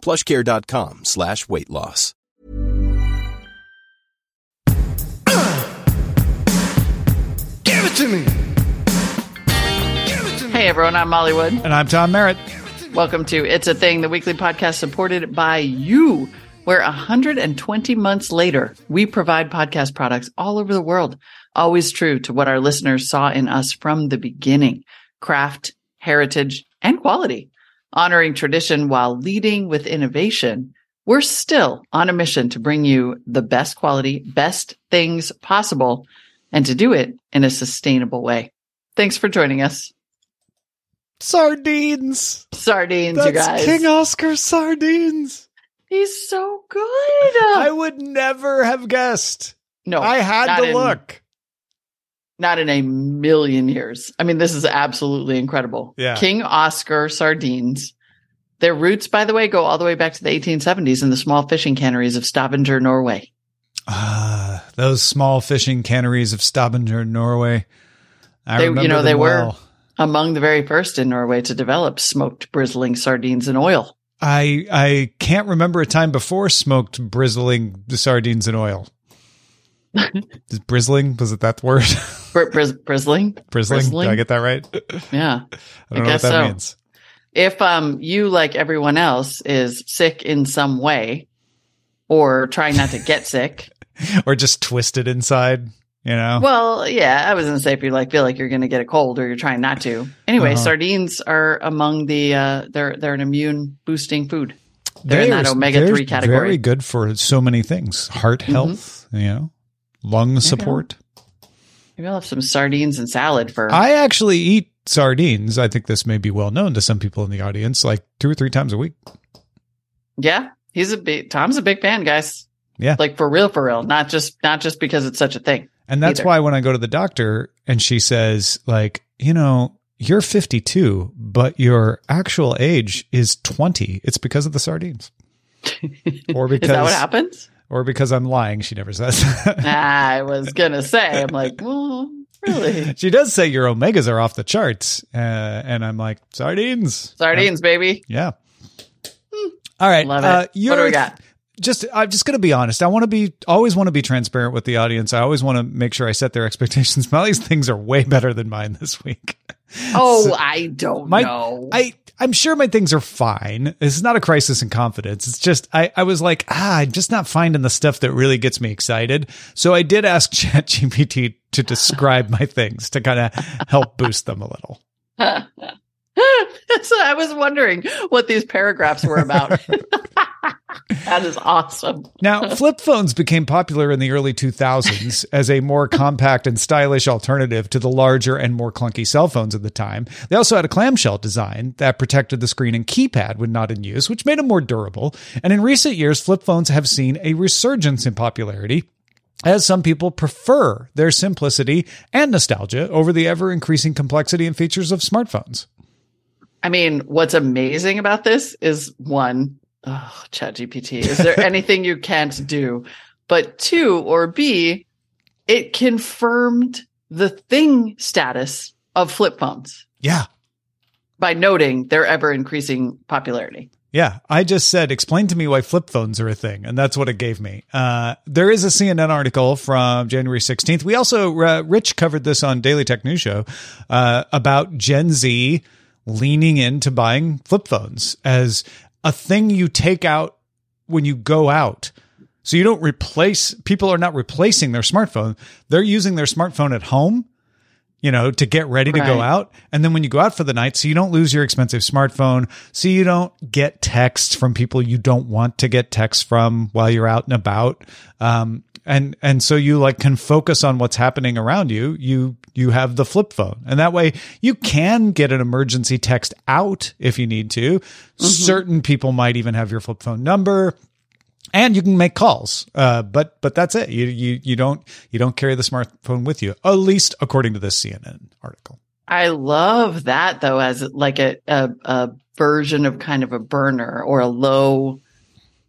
plushcare.com slash weight loss. Give it to me. Hey everyone, I'm Molly Wood. And I'm Tom Merritt. Welcome to It's a Thing, the weekly podcast supported by you, where 120 months later, we provide podcast products all over the world. Always true to what our listeners saw in us from the beginning craft, heritage, and quality. Honoring tradition while leading with innovation, we're still on a mission to bring you the best quality, best things possible, and to do it in a sustainable way. Thanks for joining us. Sardines. Sardines, That's you guys. King Oscar sardines. He's so good. I would never have guessed. no, I had to in- look. Not in a million years. I mean, this is absolutely incredible. Yeah. King Oscar sardines. Their roots, by the way, go all the way back to the 1870s in the small fishing canneries of Stavanger, Norway. Ah, those small fishing canneries of Stavanger, Norway. I They- you remember know, them they were- well. Among the very first in Norway to develop smoked bristling sardines in oil. I I can't remember a time before smoked bristling sardines in oil. Is brizzling was it that word? Br- bris- bristling? bristling? Bristling? Did I get that right? Yeah. I don't know what that so. means. if um you like everyone else is sick in some way or trying not to get sick Or just twisted inside, you know? well yeah i was gonna say if you like feel like you're gonna get a cold or you're trying not to anyway Uh-huh. sardines are among the uh they're they're an immune boosting food they're They in that omega-3 they're category. Very good for so many things. Heart Mm-hmm. health, you know, lung support. maybe i'll have some sardines and salad for I actually eat sardines. I think this may be well known to some people in the audience, like two or three times a week. yeah he's a big tom's a big fan guys Yeah. like for real for real not just not just because it's such a thing And that's Either. why when I go to the doctor and she says, like, you know, you're 52, but your actual age is 20, it's because of the sardines. Or is that what happens or because I'm lying, she never says. i was gonna say i'm like well really she does say your omegas are off the charts. Uh, and I'm like, sardines. sardines baby Yeah. All right. Love it. Uh, what do we got? Just, I'm just going to be honest. I want to be, always want to be transparent with the audience. I always want to make sure I set their expectations. Molly's things are way better than mine this week. Oh, So- I don't my, know. I, I'm sure my things are fine. This is not a crisis in confidence. It's just, I, I was like, ah, I'm just not finding the stuff that really gets me excited. So I did ask ChatGPT to describe my things to kind of help boost them a little. so I was wondering what these paragraphs were about. that is awesome. Now, flip phones became popular in the early 2000s as a more compact and stylish alternative to the larger and more clunky cell phones of the time. They also had a clamshell design that protected the screen and keypad when not in use, which made them more durable. And in recent years, flip phones have seen a resurgence in popularity as some people prefer their simplicity and nostalgia over the ever increasing complexity and features of smartphones. I mean, what's amazing about this is one, oh, ChatGPT, is there anything you can't do? But two, or B, it confirmed the thing status of flip phones Yeah. by noting their ever increasing popularity. Yeah, I just said, explain to me why flip phones are a thing, and that's what it gave me. Uh, there is a CNN article from January 16th. We also, uh, Rich covered this on Daily Tech News Show uh, about Gen Z leaning into buying flip phones as a thing you take out when you go out. So you don't replace, people are not replacing their smartphone. They're using their smartphone at home you know, to get ready to go out. And then when you go out for the night, so you don't lose your expensive smartphone, so you don't get texts from people you don't want to get texts from while you're out and about. Um, and, and so you like can focus on what's happening around you. You, you have the flip phone and that way you can get an emergency text out if you need to. Certain people might even have your flip phone number. and you can make calls. Uh, but but that's it. You you you don't you don't carry the smartphone with you, at least according to this CNN article. I love that though, as like a, a, a version of kind of a burner or a low,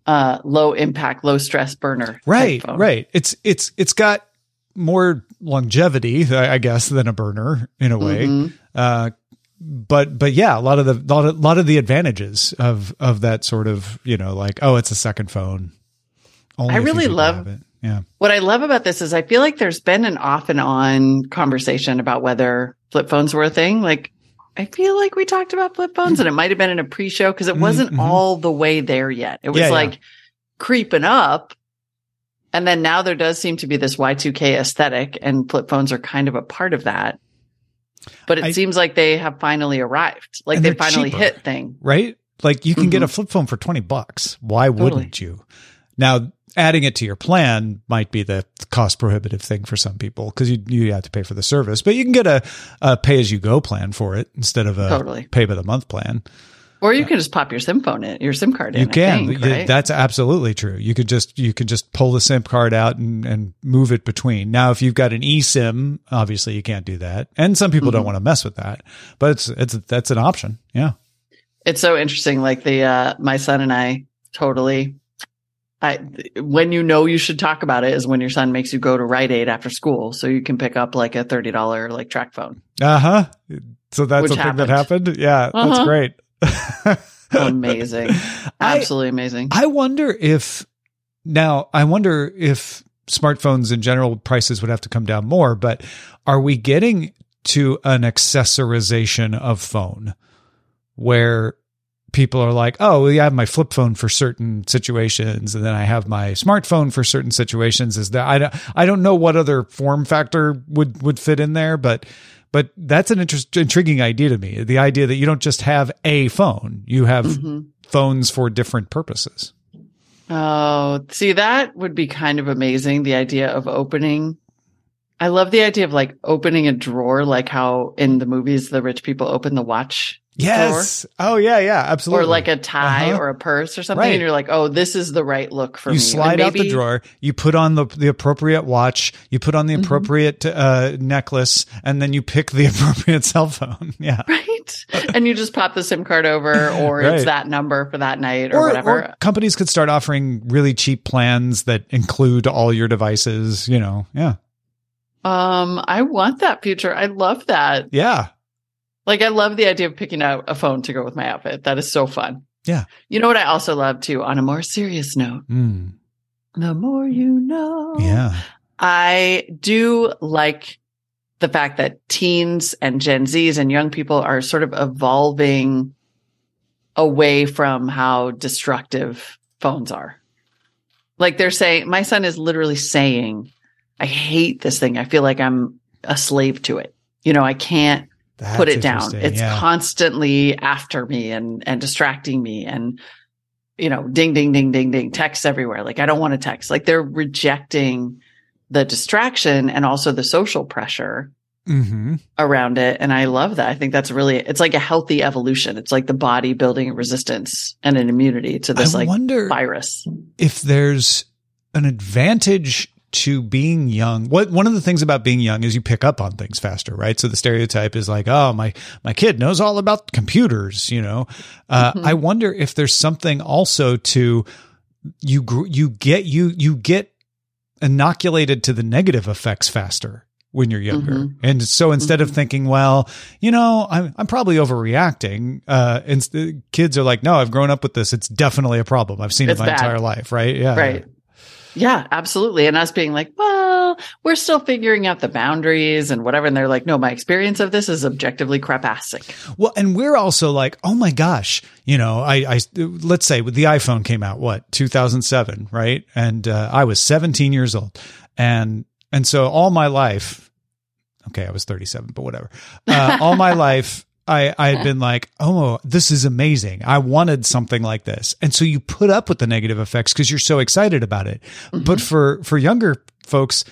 uh, low impact, low stress burner. Right, right. It's it's it's got more longevity, I guess, than a burner in a way. Mhm. Uh, but but yeah, a lot of the lot of, lot of the advantages of of that sort of you know like oh it's a second phone. Only I really love- it. Yeah. What I love about this is I feel like there's been an off and on conversation about whether flip phones were a thing. Like, I feel like we talked about flip phones and it might have been in a pre show because it wasn't Mhm. all the way there yet. It was Yeah, yeah. like creeping up. And then now there does seem to be this Y2K aesthetic and flip phones are kind of a part of that. But it I- seems like they have finally arrived. Like they finally cheaper. hit thing. right? Like you can get Mhm. a flip phone for 20 bucks. Why Totally. wouldn't you? Now, adding it to your plan might be the cost prohibitive thing for some people because you, you have to pay for the service, but you can get a, a pay as you go plan for it instead of a Totally. pay by the month plan. Or you can just pop your SIM phone in, your SIM card in. You can. think, right? That's absolutely true. You could just you could just pull the SIM card out and, and move it between. Now, if you've got an eSIM, obviously you can't do that, and some people Mm-hmm. don't want to mess with that. But it's it's that's an option. Yeah. it's so interesting. Like the uh my son and I totally I when you know you should talk about it is when your son makes you go to Rite Aid after school so you can pick up like a thirty dollar like track phone. Uh huh. So that's Which a thing that happened. Yeah, that's Uh-huh. great. Amazing. I- Absolutely amazing. I wonder if now I wonder if smartphones in general prices would have to come down more, but are we getting to an accessorization of phone where people are like, oh, yeah, I have my flip phone for certain situations, and then I have my smartphone for certain situations. Is that I don't I don't know what other form factor would would fit in there, but but that's an interest, intriguing idea to me. The idea that you don't just have a phone, you have Mhm. phones for different purposes. Oh, see, that would be kind of amazing. The idea of opening. I love the idea of like opening a drawer, like how in the movies the rich people open the watch Yes. Oh yeah, yeah, absolutely. or like a tie Uh-huh. or a purse or something. Right. And you're like, oh, this is the right look for you me. You slide And out the drawer, you put on the the appropriate watch, you put on the Mhm. appropriate uh, necklace, and then you pick the appropriate cell phone. Yeah. Right. and you just pop the SIM card over, or Right. it's that number for that night or, Or, whatever. or companies could start offering really cheap plans that include all your devices, you know. Yeah. um, I want that future. I love that. Yeah. Like, I love the idea of picking out a phone to go with my outfit. That is so fun. Yeah. You know what I also love too, on a more serious note, Mm. the more you know. Yeah. I do like the fact that teens and Gen Zs and young people are sort of evolving away from how destructive phones are. Like they're saying, my son is literally saying, I hate this thing. I feel like I'm a slave to it. You know, I can't That's put it down. It's yeah. constantly after me and and distracting me and you know, ding ding ding ding ding texts everywhere. Like I don't want to text. Like they're rejecting the distraction and also the social pressure Mhm. around it and I love that. I think that's really it's like a healthy evolution. It's like the body building resistance and an immunity to this I like wonder virus. if there's an advantage to being young. What one of the things about being young is you pick up on things faster, right? So the stereotype is like, oh, my my kid knows all about computers, you know. Uh, Mhm. I wonder if there's something also to you you get you you get inoculated to the negative effects faster when you're younger. Mhm. And so instead of Mhm. thinking, well, you know, I'm I'm probably overreacting, uh inst- kids are like, no, I've grown up with this. It's definitely a problem. I've seen It's it my bad. entire life, right? Yeah. Right. Yeah, absolutely. And us being like, well, we're still figuring out the boundaries and whatever. And they're like, no, my experience of this is objectively crapastic. Well, and we're also like, oh my gosh, you know, I, I let's say the iPhone came out what 2007, right? And uh, I was 17 years old, and and so all my life, okay, I was 37, but whatever. Uh, all my life, I I had been like, oh, this is amazing. I wanted something like this, and so you put up with the negative effects because you're so excited about it. Mm-hmm. But for for younger folks.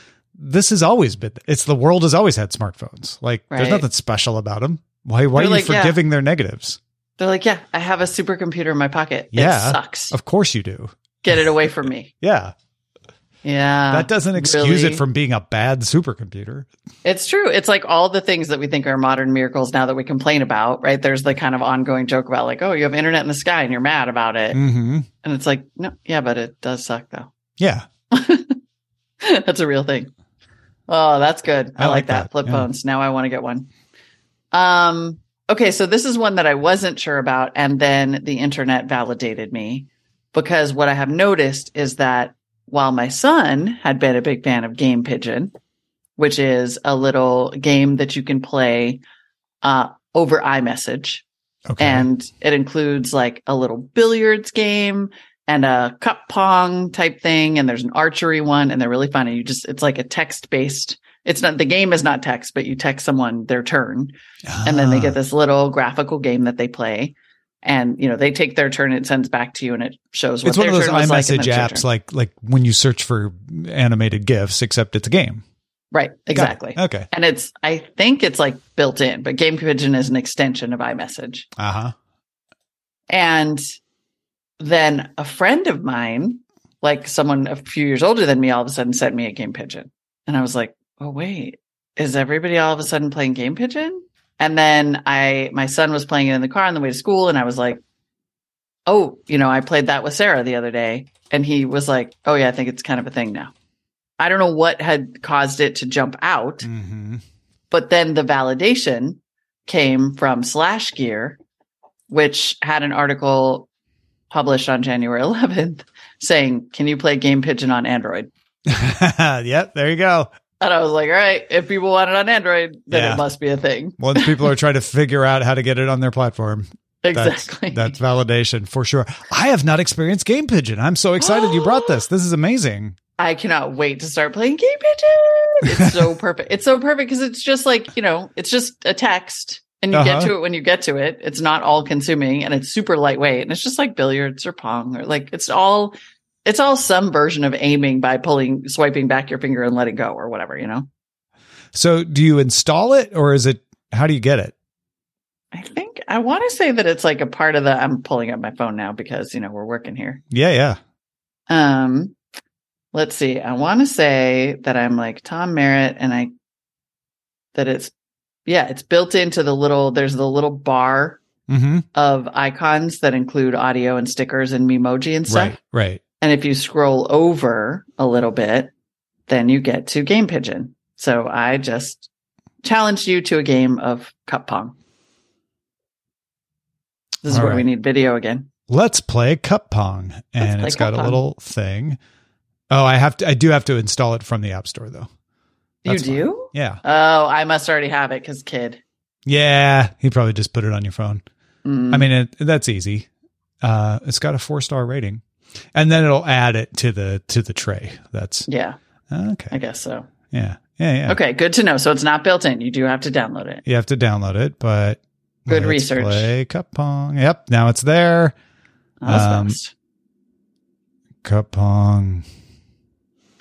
This has always been. It's the world has always had smartphones. Like there's nothing special about them. Why? Why They're are you like, yeah. forgiving their negatives? They're like, yeah, I have a supercomputer in my pocket. Yeah. It sucks. Of course you do. Get it away from me. Yeah. Yeah. That doesn't excuse really. it from being a bad supercomputer. It's true. It's like all the things that we think are modern miracles now that we complain about, right? There's the kind of ongoing joke about like, oh, you have internet in the sky and you're mad about it. Mm-hmm. And it's like, no, yeah, but it does suck though. Yeah. that's a real thing. Oh, that's good. I, I like, like that. that, Flip yeah. phones. Now I want to get one. Um, okay, so this is one that I wasn't sure about, and then the internet validated me because what I have noticed is that while my son had been a big fan of Game Pigeon, which is a little game that you can play uh, over iMessage, Okay. and it includes like a little billiards game and a cup pong type thing and there's an archery one and they're really fun. And you just it's like a text based it's not the game is not text but you text someone their turn and then they get Ah. this little graphical game that they play and you know they take their turn it sends back to you and it shows what It's one of those turn was like, and iMessage your apps, like like when you search for animated gifs, except it's a game. right exactly Okay. and it's i think it's like built in but game pigeon is an extension of imessage Uh huh. And then a friend of mine, like someone a few years older than me, all of a sudden sent me a game pigeon. And I was like, oh, wait, is everybody all of a sudden playing game pigeon? And then I, my son was playing it in the car on the way to school. And I was like, oh, you know, I played that with Sarah the other day. And he was like, oh, yeah, I think it's kind of a thing now. I don't know what had caused it to jump out. Mm-hmm. But then the validation came from Slash Gear, which had an article published on January 11th saying, Can you play Game Pigeon on Android? yep. There you go. And I was like, All right, if people want it on Android, then Yeah. it must be a thing. Once people are trying to figure out how to get it on their platform, that's, Exactly. that's validation for sure. I have not experienced Game Pigeon. I'm so excited you brought this. This is amazing. I cannot wait to start playing Game Pigeon. It's so perfect. It's so perfect because it's just like, you know, it's just a text and you get Uh-huh. to it when you get to it. It's not all consuming and it's super lightweight and it's just like billiards or pong or like it's all it's all some version of aiming by pulling swiping back your finger and letting go or whatever, you know. So, do you install it or is it, how do you get it? I think I want to say that it's like a part of the I'm pulling up my phone now because, you know, we're working here. Yeah. Yeah. Um, let's see. I want to say that I'm like Tom Merritt and I, that it's, yeah, it's built into the little, there's the little bar Mm-hmm. of icons that include audio and stickers and Memoji and stuff. Right. Right. And if you scroll over a little bit, then you get to Game Pigeon. So I just challenged you to a game of cup pong. This is All where we need video again. Let's play Cup Pong. And it's got Cup a Pong. little thing. Oh, I have to, I do have to install it from the App Store though. That's you fine. do? Yeah. Oh, I must already have it because kid. Yeah. He probably just put it on your phone. Mm. I mean, it, that's easy. Uh, it's got a four star rating, and then it'll add it to the to the tray. That's yeah, Okay. I guess so. Yeah, yeah, yeah. Okay, good to know. So it's not built in. You do have to download it. You have to download it, but Good research. Play Cup Pong. Yep, now it's there. Um, fast. Cup Pong.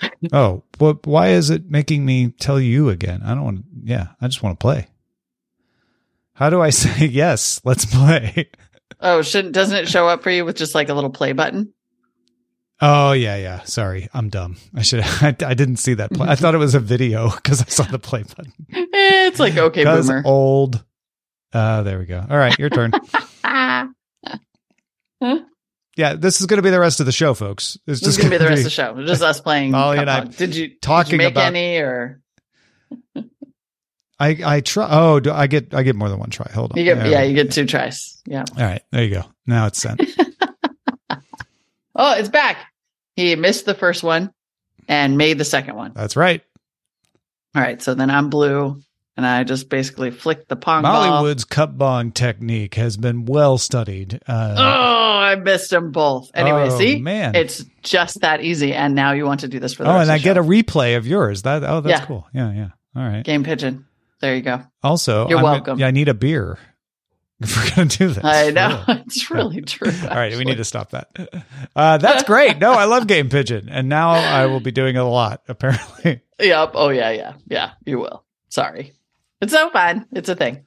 oh, what? Why is it making me tell you again? I don't want. To yeah, I just want to play. How do I say yes? Let's play. Oh, shouldn't doesn't it show up for you with just like a little play button? Oh yeah, yeah. Sorry, I'm dumb. I should. I, I didn't see that. Play. I thought it was a video because I saw the play button. Eh, It's like okay, Because boomer. old. Uh, there we go. All right, your turn. Ah, yeah, this is going to be the rest of the show, folks. It's this is just gonna be the rest of the show. Just us playing. Molly and I. Did you did you talking make about- any or I I try. Oh, do I get I get more than one try? Hold on. you get? There Yeah, you get two tries. Yeah. All right, there you go. Now it's sent. Oh, it's back. He missed the first one and made the second one. That's right. All right, so then I'm blue, and I just basically flicked the pong ball. Cup bong technique has been well studied. Uh, Oh, I missed them both. Anyway, Oh, see, man. it's just that easy. And now you want to do this for the oh, and I the get a replay of yours. That oh, that's Yeah. cool. Yeah, yeah. All right. game pigeon. There you go. Also, You're I'm welcome. yeah, I need a beer if we're gonna do this. I know real. it's really true. All right, we need to stop that. Uh, that's great. No, I love Game Pigeon, and now I will be doing it a lot. Apparently, Yep. Oh yeah, yeah, yeah. You will. Sorry. It's so fun. It's a thing.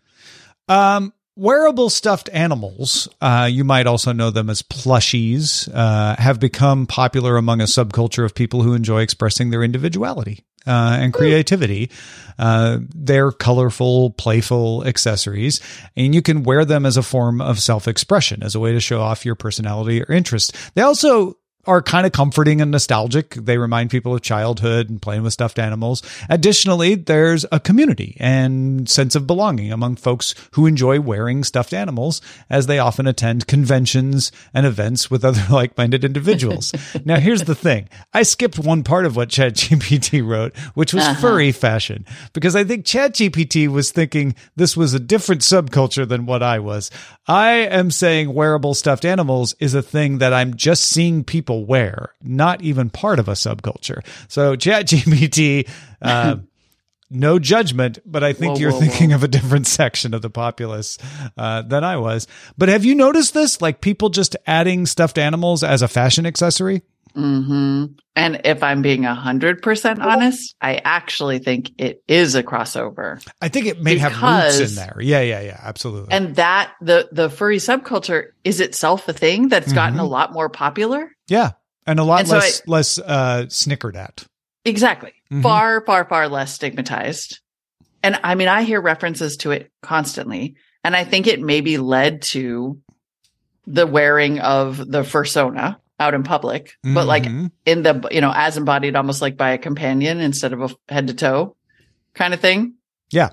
um, Wearable stuffed animals, uh, you might also know them as plushies, uh, have become popular among a subculture of people who enjoy expressing their individuality uh, and creativity. Uh, they're colorful, playful accessories, and you can wear them as a form of self expression, as a way to show off your personality or interest. They also are kind of comforting and nostalgic. They remind people of childhood and playing with stuffed animals. Additionally, there's a community and sense of belonging among folks who enjoy wearing stuffed animals as they often attend conventions and events with other like-minded individuals. now, here's the thing. I skipped one part of what ChatGPT wrote, which was uh-huh. furry fashion, because I think ChatGPT was thinking this was a different subculture than what I was. I am saying wearable stuffed animals is a thing that I'm just seeing people wear, not even part of a subculture. So ChatGPT, uh, no judgment, but I think Whoa, you're whoa, thinking whoa. of a different section of the populace uh, than I was. But have you noticed this? Like people just adding stuffed animals as a fashion accessory? Hmm And if I'm being a hundred percent honest, I actually think it is a crossover. I think it may have roots in there. Yeah, yeah, yeah, absolutely. And that the the furry subculture is itself a thing that's gotten a Mhm. lot more popular. yeah, and a lot And so less less uh, snickered at. Exactly. Mhm. Far, far, far less stigmatized. And I mean, I hear references to it constantly. And I think it maybe led to the wearing of the fursona out in public, but like Mhm. in the, you know, as embodied almost like by a companion instead of a head to toe kind of thing. yeah.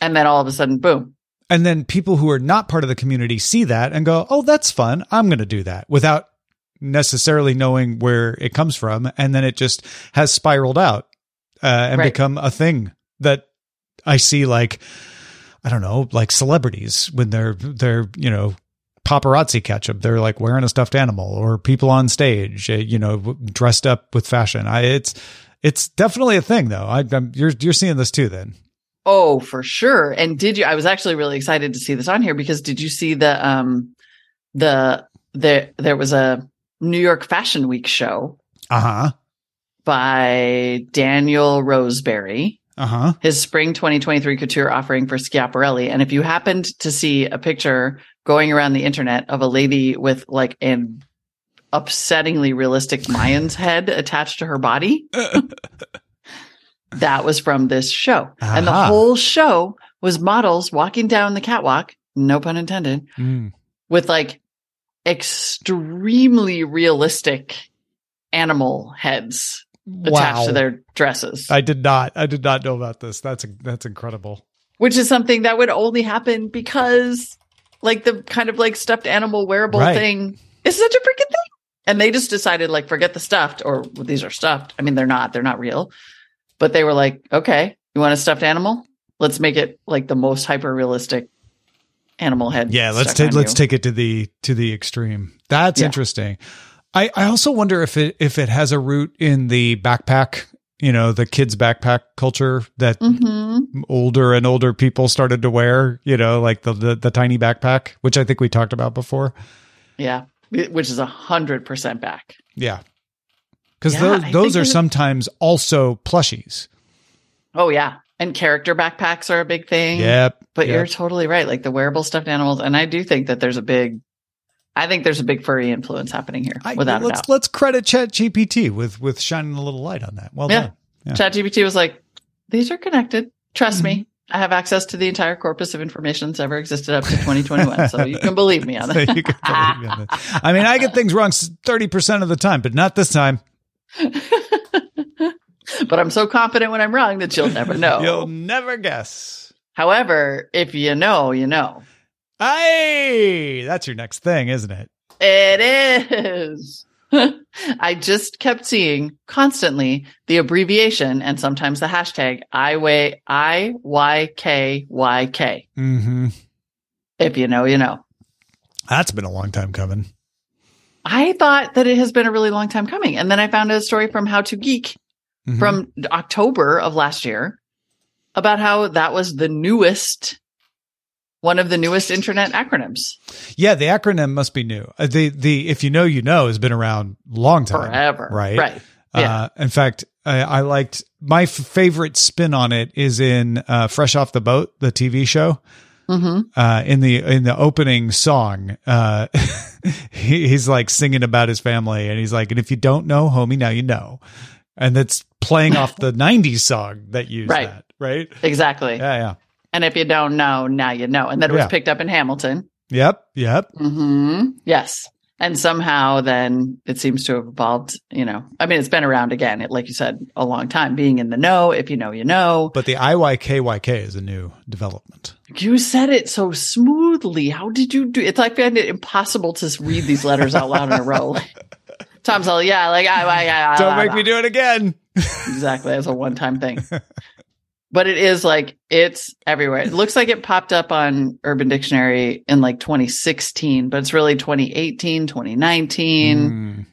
And then all of a sudden, boom. And then people who are not part of the community see that and go, "Oh, that's fun. I'm going to do that." Without necessarily knowing where it comes from, and then it just has spiraled out uh, and Right. become a thing that I see like I don't know, like celebrities when they're they're, you know, paparazzi catch them. They're like wearing a stuffed animal or people on stage, uh, you know, dressed up with fashion. I it's it's definitely a thing though. I, I'm you're you're seeing this too then. Oh, for sure. And did you, I was actually really excited to see this on here because did you see the, um, the, the, there was a New York Fashion Week show Uh-huh. by Daniel Roseberry, Uh-huh. his spring 2023 couture offering for Schiaparelli. And if you happened to see a picture going around the internet of a lady with like an upsettingly realistic Mayan's head attached to her body, that was from this show. And the whole show was models walking down the catwalk, no pun intended, Mm. with like extremely realistic animal heads attached to their dresses, I did not. I did not know about this. That's that's incredible. which is something that would only happen because like the kind of like stuffed animal wearable Right. thing is such a freaking thing. And they just decided like forget the stuffed or well, these are stuffed. I mean, they're not, they're not real. But they were like, okay, you want a stuffed animal? Let's make it like the most hyper realistic animal head. Yeah, let's take let's you. take it to the to the extreme. That's Yeah. interesting. I I also wonder if it if it has a root in the backpack, you know, the kids backpack culture that Mhm. older and older people started to wear, you know, like the the, the tiny backpack, which I think we talked about before. Yeah, which is a hundred percent back. Yeah. Cuz Yeah, those those are sometimes also plushies. Oh yeah, and character backpacks are a big thing. Yep. but yep. you're totally right. Like the wearable stuffed animals, and I do think that there's a big, I think there's a big furry influence happening here, I- without let's doubt. let's credit Chat GPT with with shining a little light on that. Well Yeah. done. Yeah. ChatGPT was like, "These are connected. Trust me." Mm-hmm. I have access to the entire corpus of information that's ever existed up to 2021, so you can believe me on So you can believe me on that. I mean, I get things wrong thirty percent of the time, but not this time. but I'm so confident when I'm wrong that you'll never know. You'll never guess. However, if you know, you know. Hey, that's your next thing, isn't it? It is. I just kept seeing constantly the abbreviation and sometimes the hashtag I way I Y K Y K. Mm-hmm. If you know, you know. That's been a long time coming. I thought that it has been a really long time coming. And then I found a story from How to Geek Mhm. from October of last year about how that was the newest one of the newest internet acronyms yeah, the acronym must be new. Uh, the the if you know you know has been around a long time, forever. right? Right. Yeah. Uh, in fact, I, I liked my f- favorite spin on it is in uh, Fresh Off the Boat, the TV show. hmm uh, in the in the opening song, uh, he, he's like singing about his family, and he's like, "And if you don't know, homie, now you know," and that's playing off the '90s song that used Right. that, right? Exactly. Yeah, yeah, And if you don't know, now you know. And then it was Yeah. picked up in Hamilton. yep, yep. hmm Yes. And somehow then it seems to have evolved, you know. I mean, it's been around again, it, like you said, a long time. Being in the know, if you know, you know. But the IYKYK is a new development. You said it so smoothly. How did you do It's like I find it impossible to read these letters out loud in a row. Tom's all, yeah, like, I, I, I, Don't make me do it again. exactly as a one time thing. but it is like it's everywhere. It looks like it popped up on Urban Dictionary in like 2016, but it's really 2018, 2019. Mm.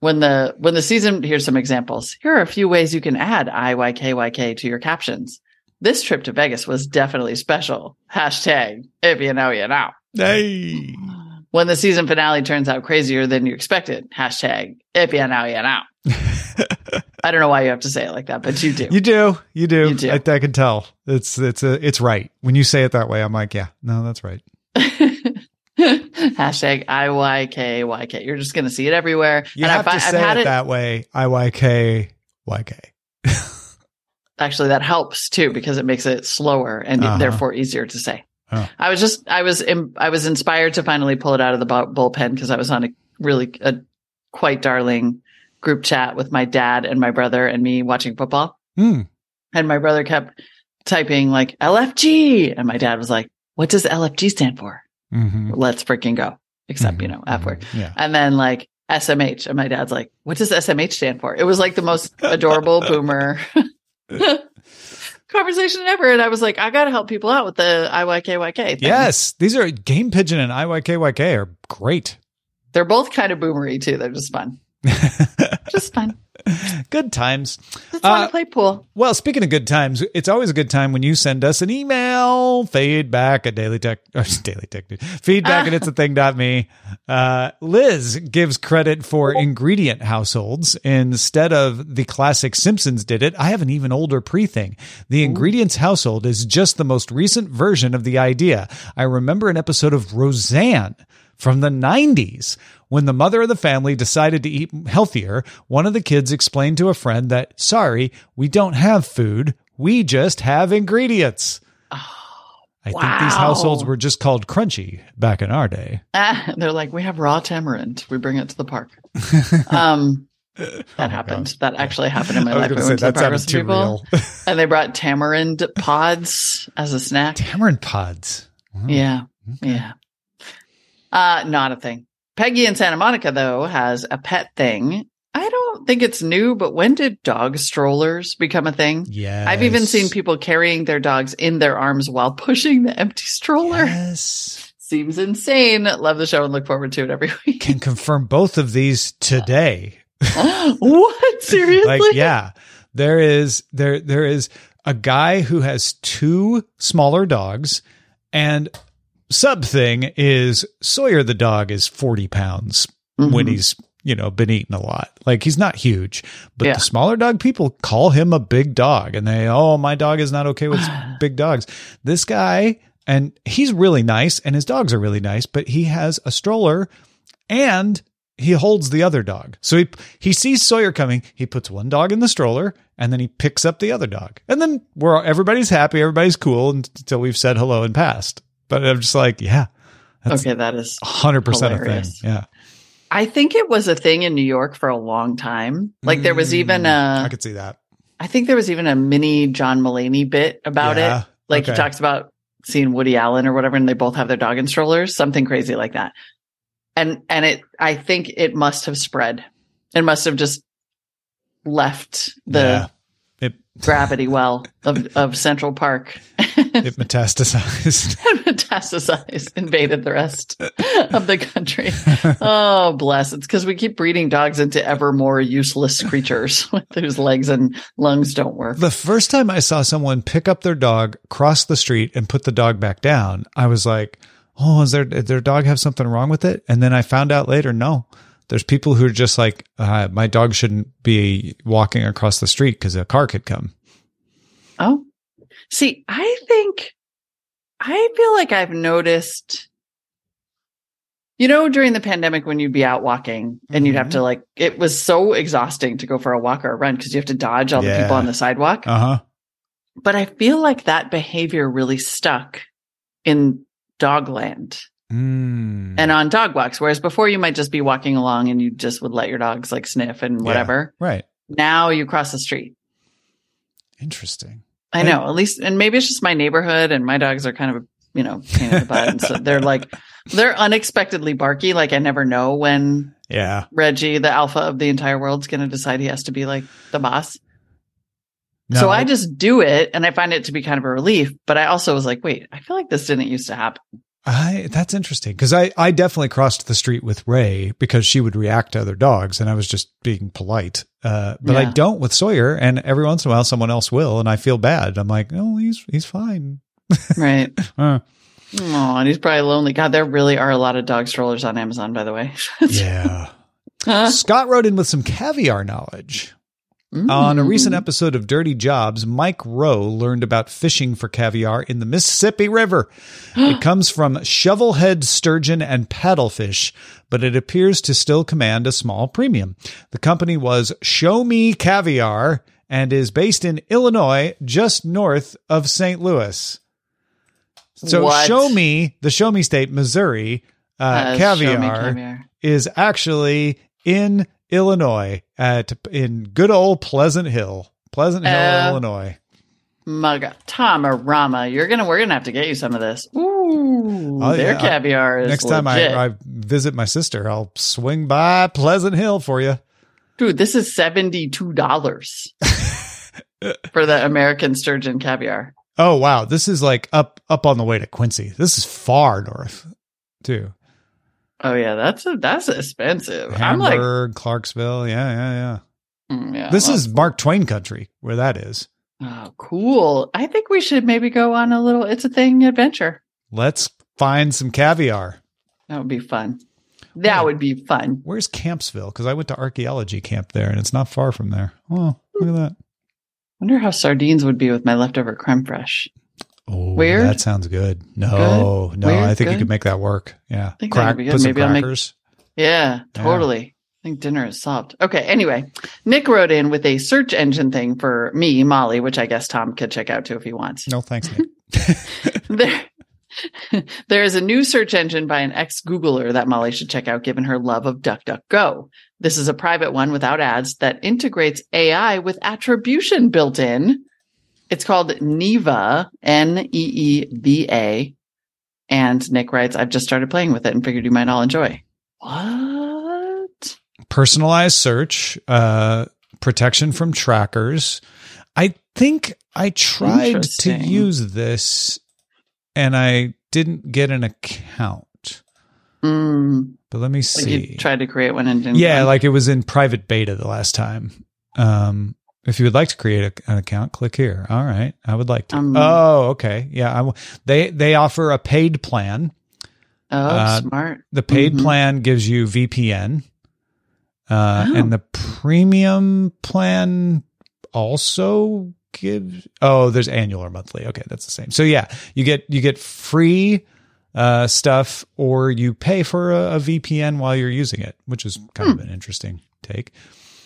When the when the season here's some examples. Here are a few ways you can add IYKYK to your captions. This trip to Vegas was definitely special. Hashtag if you know you know. Hey. When the season finale turns out crazier than you expected. Hashtag if you know you know. I don't know why you have to say it like that, but you do. You do, you do. You do. I, I can tell. It's it's a it's right when you say it that way. I'm like, yeah, no, that's right. Hashtag IYKYK. You're just going to see it everywhere. You and have I to say I've had it, it, that way. IYKYK. Actually, that helps too because it makes it slower and Uh-huh. therefore easier to say. Oh. I was just, I was, im- I was inspired to finally pull it out of the bullpen because I was on a really, a quite darling group chat with my dad and my brother and me watching football. Hmm. And my brother kept typing like LFG. And my dad was like, what does LFG stand for? Mhm. Let's freaking go. Except, you Mhm. know, F word. Mhm. Yeah. And then like SMH. And my dad's like, what does SMH stand for? It was like the most adorable boomer conversation ever. And I was like, I got to help people out with the IYKYK thing. Yes, these are Game Pigeon and IYKYK are great. They're both kind of boomery too. They're just fun. Just fun. good times. Just want Uh, to play pool. Well, speaking of good times, it's always a good time when you send us an email, feedback at Daily Tech, or Daily Tech, feedback at it's a thing.me. Uh, Liz gives credit for ingredient households instead of the classic Simpsons did it. I have an even older pre thing. The ingredients household is just the most recent version of the idea. I remember an episode of Roseanne from the 90s. When the mother of the family decided to eat healthier, one of the kids explained to a friend that, sorry, we don't have food. We just have ingredients. I think these households were just called crunchy back in our day. They're like, we have raw tamarind. We bring it to the park. um, that happened. That actually happened in my I life. I say went to the too people, real. and they brought tamarind pods as a snack. Tamarind pods. Wow. Yeah. Yeah. Uh, not a thing. Peggy in Santa Monica, though, has a pet thing. I don't think it's new, but when did dog strollers become a thing? Yes. I've even seen people carrying their dogs in their arms while pushing the empty stroller. Yes. Seems insane. Love the show and look forward to it every week. Can confirm both of these today. what? Seriously? like yeah there is there there is a guy who has two smaller dogs and sub thing is sawyer the dog is 40 pounds when Mhm. he's you know been eating a lot like he's not huge but Yeah. the smaller dog people call him a big dog and they oh my dog is not okay with big dogs this guy and he's really nice and his dogs are really nice but he has a stroller and he holds the other dog. So he he sees Sawyer coming, he puts one dog in the stroller and then he picks up the other dog. And then we're everybody's happy, everybody's cool until we've said hello and passed. But I'm just like, yeah, okay, that is. 100% a thing. hilarious. Yeah. I think it was a thing in New York for a long time. Like there was even Mm, a. I could see that. I think there was even a mini John Mulaney bit about Yeah, it. Like he talks about seeing Woody Allen or whatever, and they both have their dog in strollers, something crazy like that. And and it, I think it must have spread. It must have just left the yeah. It gravity well of of Central Park. it metastasized. metastasized, invaded the rest of the country. Oh, bless. It's because we keep breeding dogs into ever more useless creatures whose legs and lungs don't work. the first time I saw someone pick up their dog, cross the street, and put the dog back down, I was like, "Oh, is their did their dog have something wrong with it?" And then I found out later, no. There's people who are just like, uh, "My dog shouldn't be walking across the street because a car could come." Oh, see, I think I feel like I've noticed, you know, during the pandemic when you'd be out walking and you'd have to like, it was so exhausting to go for a walk or a run because you have to dodge all the people on the sidewalk. Uh huh. but I feel like that behavior really stuck in dogland Mm. and on dog walks. Whereas before you might just be walking along and you just would let your dogs like sniff and Yeah. whatever. right. Now you cross the street. Interesting. I know, at least, and maybe it's just my neighborhood and my dogs are kind of, you know, pain in the butt. And so they're like, they're unexpectedly barky. Like I never know when Yeah. Reggie, the alpha of the entire world, is going to decide he has to be like the boss. No, so I just do it and I find it to be kind of a relief. But I also was like, wait, I feel like this didn't used to happen. I that's interesting because I I definitely crossed the street with Ray because she would react to other dogs and I was just being polite. Uh, but I don't with Sawyer, and every once in a while someone else will, and I feel bad. I'm like, oh, he's he's fine. Right. Uh, Oh, and he's probably lonely. God, there really are a lot of dog strollers on Amazon, by the way. yeah. Scott wrote in with some caviar knowledge. Mm. On a recent episode of Dirty Jobs, Mike Rowe learned about fishing for caviar in the Mississippi River. it comes from shovelhead sturgeon and paddlefish, but it appears to still command a small premium. The company was Show Me Caviar and is based in Illinois, just north of St. Louis. So What? Show Me, the Show Me state, Missouri, uh, Uh, caviar, me caviar. is actually in Illinois at in good old Pleasant Hill, Pleasant Hill, Uh, Illinois. Mugga, Tomarama, you're gonna we're gonna have to get you some of this. Ooh, Oh, their yeah. caviar is Next time legit. I, I visit my sister, I'll swing by Pleasant Hill for you. Dude, this is seventy two dollars for the American sturgeon caviar. Oh wow, this is like up up on the way to Quincy. This is far north, too. Oh yeah, that's a, that's expensive. I'm like, Hamburg, Clarksville, yeah, yeah, yeah. mm, yeah, This well, is Mark Twain country, where that is. oh, cool. I think we should maybe go on a little. It's a thing adventure. Let's find some caviar. That would be fun. That Oh. would be fun. Where's Kampsville? Because I went to archaeology camp there, and it's not far from there. Oh, look at that. Wonder how sardines would be with my leftover creme fraiche. Oh, Weird? That sounds good. No, no, Weird? I think you could make that work. Yeah, think that crack. would be good. Put some Maybe make- crackers. Yeah, Yeah. totally. I think dinner is solved. Okay. Anyway, Nick wrote in with a search engine thing for me, Molly, which I guess Tom could check out too if he wants. No, thanks, Nick. there, there is a new search engine by an ex Googler that Molly should check out given her love of DuckDuckGo. This is a private one without ads that integrates AI with attribution built in. It's called Neeva, N E E V A. And Nick writes, I've just started playing with it and figured you might all enjoy. What? Personalized search, uh, protection from trackers. I think I tried to use this, and I didn't get an account. Mm, But let me see. like see. you tried to create one and didn't. yeah, go. like it was in private beta the last time. Um, if you would like to create a, an account, click here. All right, I would like to. Um, oh, okay. Yeah, I w they they offer a paid plan. oh, uh, smart. The paid Mhm. plan gives you VPN, uh, Oh. and the premium plan also gives. Oh, there's annual or monthly. Okay, that's the same. So yeah, you get you get free uh, stuff, or you pay for a, a VPN while you're using it, which is kind Hmm. of an interesting take.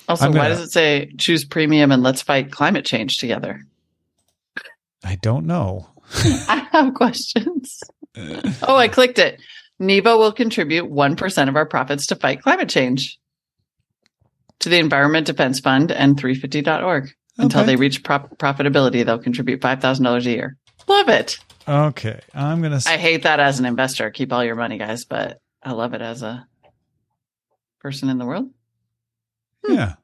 Also, I'm why does it say choose premium and let's fight climate change together? I don't know. I have questions. oh, I clicked it. Neeva will contribute 1% of our profits to fight climate change to the Environment Defense Fund and 350.org. Until they reach prop- profitability, they'll contribute $5,000 a year. Love it. Okay, I'm gonna. I hate that as an investor. Keep all your money, guys, but I love it as a person in the world. Yeah.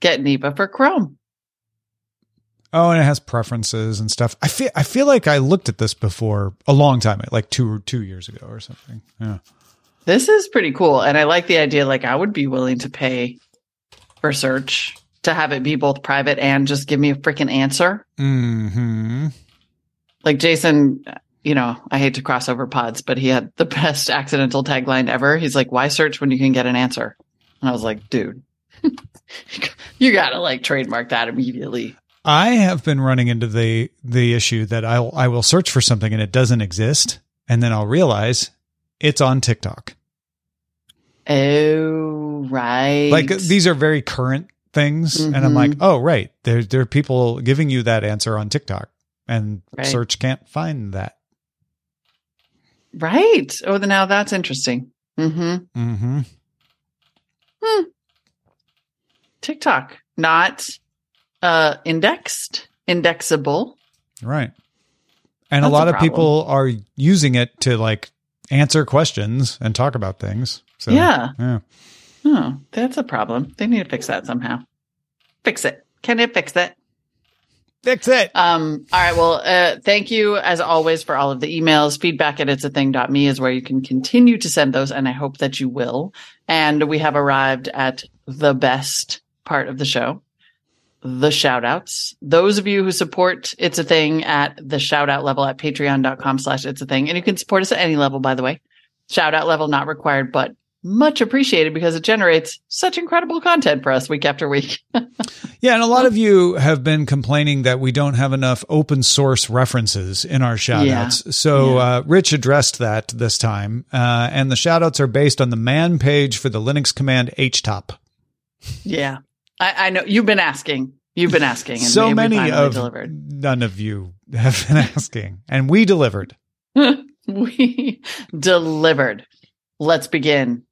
Get Neeva for Chrome. Oh, and it has preferences and stuff. I feel I feel like I looked at this before a long time, like two or two years ago or something. Yeah. This is pretty cool. And I like the idea, like, I would be willing to pay for search to have it be both private and just give me a freaking answer. Hmm. Like Jason, you know, I hate to cross over pods, but he had the best accidental tagline ever. He's like, why search when you can get an answer? And I was like, dude, you gotta like trademark that immediately. I have been running into the the issue that I'll I will search for something and it doesn't exist, and then I'll realize it's on TikTok. Oh, right. Like these are very current things, and I'm like, oh right, there there are people giving you that answer on TikTok, and Right. search can't find that. right. Oh, then now that's interesting. Mm hmm Mm hmm TikTok, not uh indexed, indexable. Right. And That's a lot a of people are using it to like answer questions and talk about things. So Yeah. yeah. Oh, that's a problem. They need to fix that somehow. Fix it. Can it fix it? Fix it. Um, all right. Well, uh, thank you as always for all of the emails. Feedback at it's a thing.me is where you can continue to send those. And I hope that you will. And we have arrived at the best part of the show. The shout outs. Those of you who support It's a Thing at the shout out level at patreon.com slash It's a Thing. And you can support us at any level, by the way. Shout out level not required, but much appreciated because it generates such incredible content for us week after week. Yeah, and a lot of you have been complaining that we don't have enough open source references in our shout Yeah. outs. So Yeah. uh, Rich addressed that this time. Uh, and the shout outs are based on the man page for the Linux command htop. yeah. I, I know you've been asking. You've been asking. And so many of delivered. none of you have been asking, and we delivered. we delivered. Let's begin.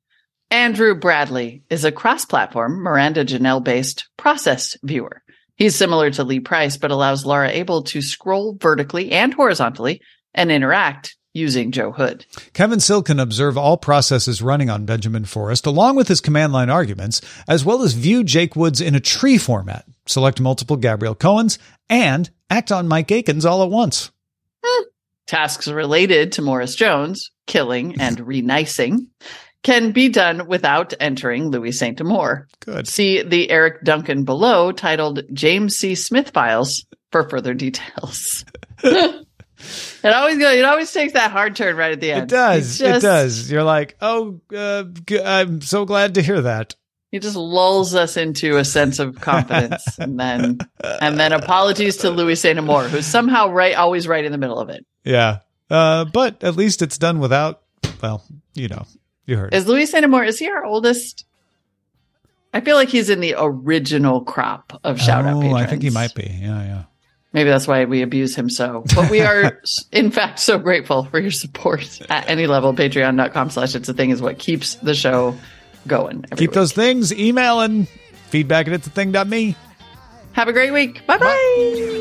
Andrew Bradley is a cross platform Miranda Janelle based process viewer. He's similar to Lee Price, but allows Laura Abel to scroll vertically and horizontally and interact using Joe Hood. Kevin Sill can observe all processes running on Benjamin Forest along with his command line arguments, as well as view Jake Woods in a tree format, select multiple Gabriel Cohens, and act on Mike Aikens all at once. Tasks related to Morris Jones, killing and renicing, can be done without entering Louis Saint Amour. Good. See the Eric Duncan below titled James C. Smith Files for further details. it always goes, it always takes that hard turn right at the end. It does. Just- it does. You're like, oh, uh, g- I'm so glad to hear that. He just lulls us into a sense of confidence and then and then apologies to Louis Saint Amour, who's somehow right always right in the middle of it. Yeah. Uh, but at least it's done without, well, you know, you heard. it. Is Louis Saint Amour, is he our oldest? I feel like he's in the original crop of shout out oh, patrons. I think he might be. Yeah, yeah. Maybe that's why we abuse him so. But we are, in fact, so grateful for your support at any level. Patreon.com slash it's a thing is what keeps the show going. Keep week. those things emailing. Feedback at it's a thing.me. Have a great week. Bye bye.